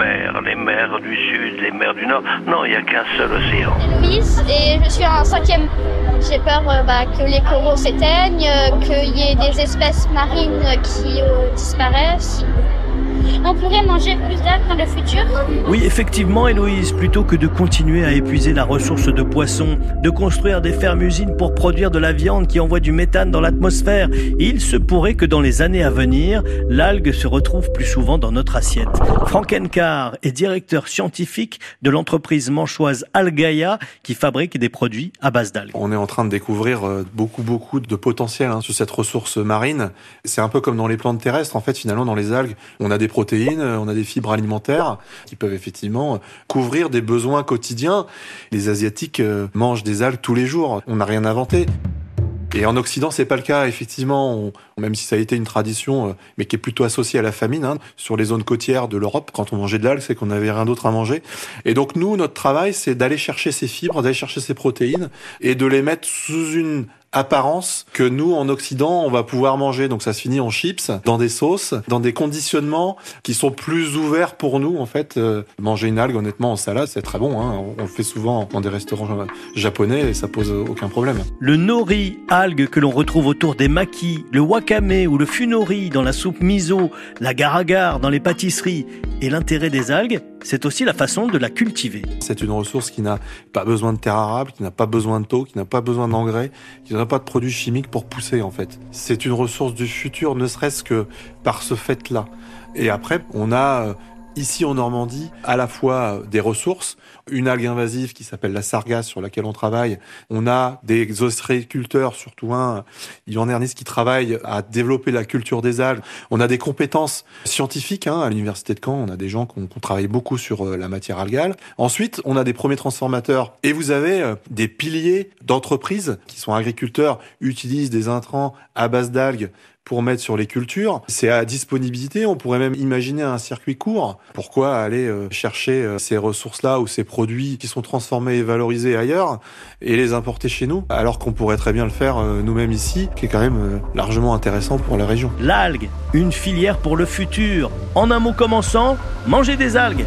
mers, les mers du sud, les mers du nord. Non, il n'y a qu'un seul océan. Et je suis en cinquième. J'ai peur euh, bah, que les coraux s'éteignent, euh, qu'il y ait des espèces marines qui euh, disparaissent. On pourrait manger plus d'algues dans le futur Oui, effectivement, Héloïse, plutôt que de continuer à épuiser la ressource de poissons, de construire des fermes-usines pour produire de la viande qui envoie du méthane dans l'atmosphère, il se pourrait que dans les années à venir, l'algue se retrouve plus souvent dans notre assiette. Frank Enkar est directeur scientifique de l'entreprise manchoise Algaia qui fabrique des produits à base d'algues. On est en train de découvrir euh, beaucoup, beaucoup de potentiel hein, sur cette ressource marine. C'est un peu comme dans les plantes terrestres. En fait, finalement, dans les algues, on a des protéines, on a des fibres alimentaires qui peuvent effectivement couvrir des besoins quotidiens. Les Asiatiques euh, mangent des algues tous les jours. On n'a rien inventé. Et en Occident, c'est pas le cas. Effectivement, même si ça a été une tradition, euh, mais qui est plutôt associée à la famine, hein, sur les zones côtières de l'Europe, quand on mangeait de l'algue, c'est qu'on n'avait rien d'autre à manger. Et donc nous, notre travail, c'est d'aller chercher ces fibres, d'aller chercher ces protéines, et de les mettre sous une apparence que nous, en Occident, on va pouvoir manger. Donc ça se finit en chips, dans des sauces, dans des conditionnements qui sont plus ouverts pour nous, en fait. Euh, manger une algue, honnêtement, en salade, c'est très bon. Hein. On le fait souvent dans des restaurants japonais et ça pose aucun problème. Le nori, algue que l'on retrouve autour des makis, le wakame ou le funori dans la soupe miso, la garagar dans les pâtisseries et l'intérêt des algues, c'est aussi la façon de la cultiver. C'est une ressource qui n'a pas besoin de terre arable, qui n'a pas besoin de taux, qui n'a pas besoin d'engrais, qui pas de produits chimiques pour pousser en fait. C'est une ressource du futur, ne serait-ce que par ce fait-là. Et après, on a euh, ici en Normandie à la fois des ressources, une algue invasive qui s'appelle la sargasse sur laquelle on travaille. On a des ostréiculteurs, surtout un, Yvan Ernest, qui travaille à développer la culture des algues. On a des compétences scientifiques hein, à l'université de Caen. On a des gens qui ont, travaillé beaucoup sur euh, la matière algale. Ensuite, on a des premiers transformateurs et vous avez euh, des piliers d'entreprises qui sont agriculteurs, utilisent des intrants à base d'algues pour mettre sur les cultures. C'est à disponibilité, on pourrait même imaginer un circuit court. Pourquoi aller euh, chercher euh, ces ressources-là ou ces produits qui sont transformés et valorisés ailleurs et les importer chez nous, alors qu'on pourrait très bien le faire euh, nous-mêmes ici, qui est quand même largement intéressant pour la région. L'algue, une filière pour le futur. En un mot commençant, manger des algues.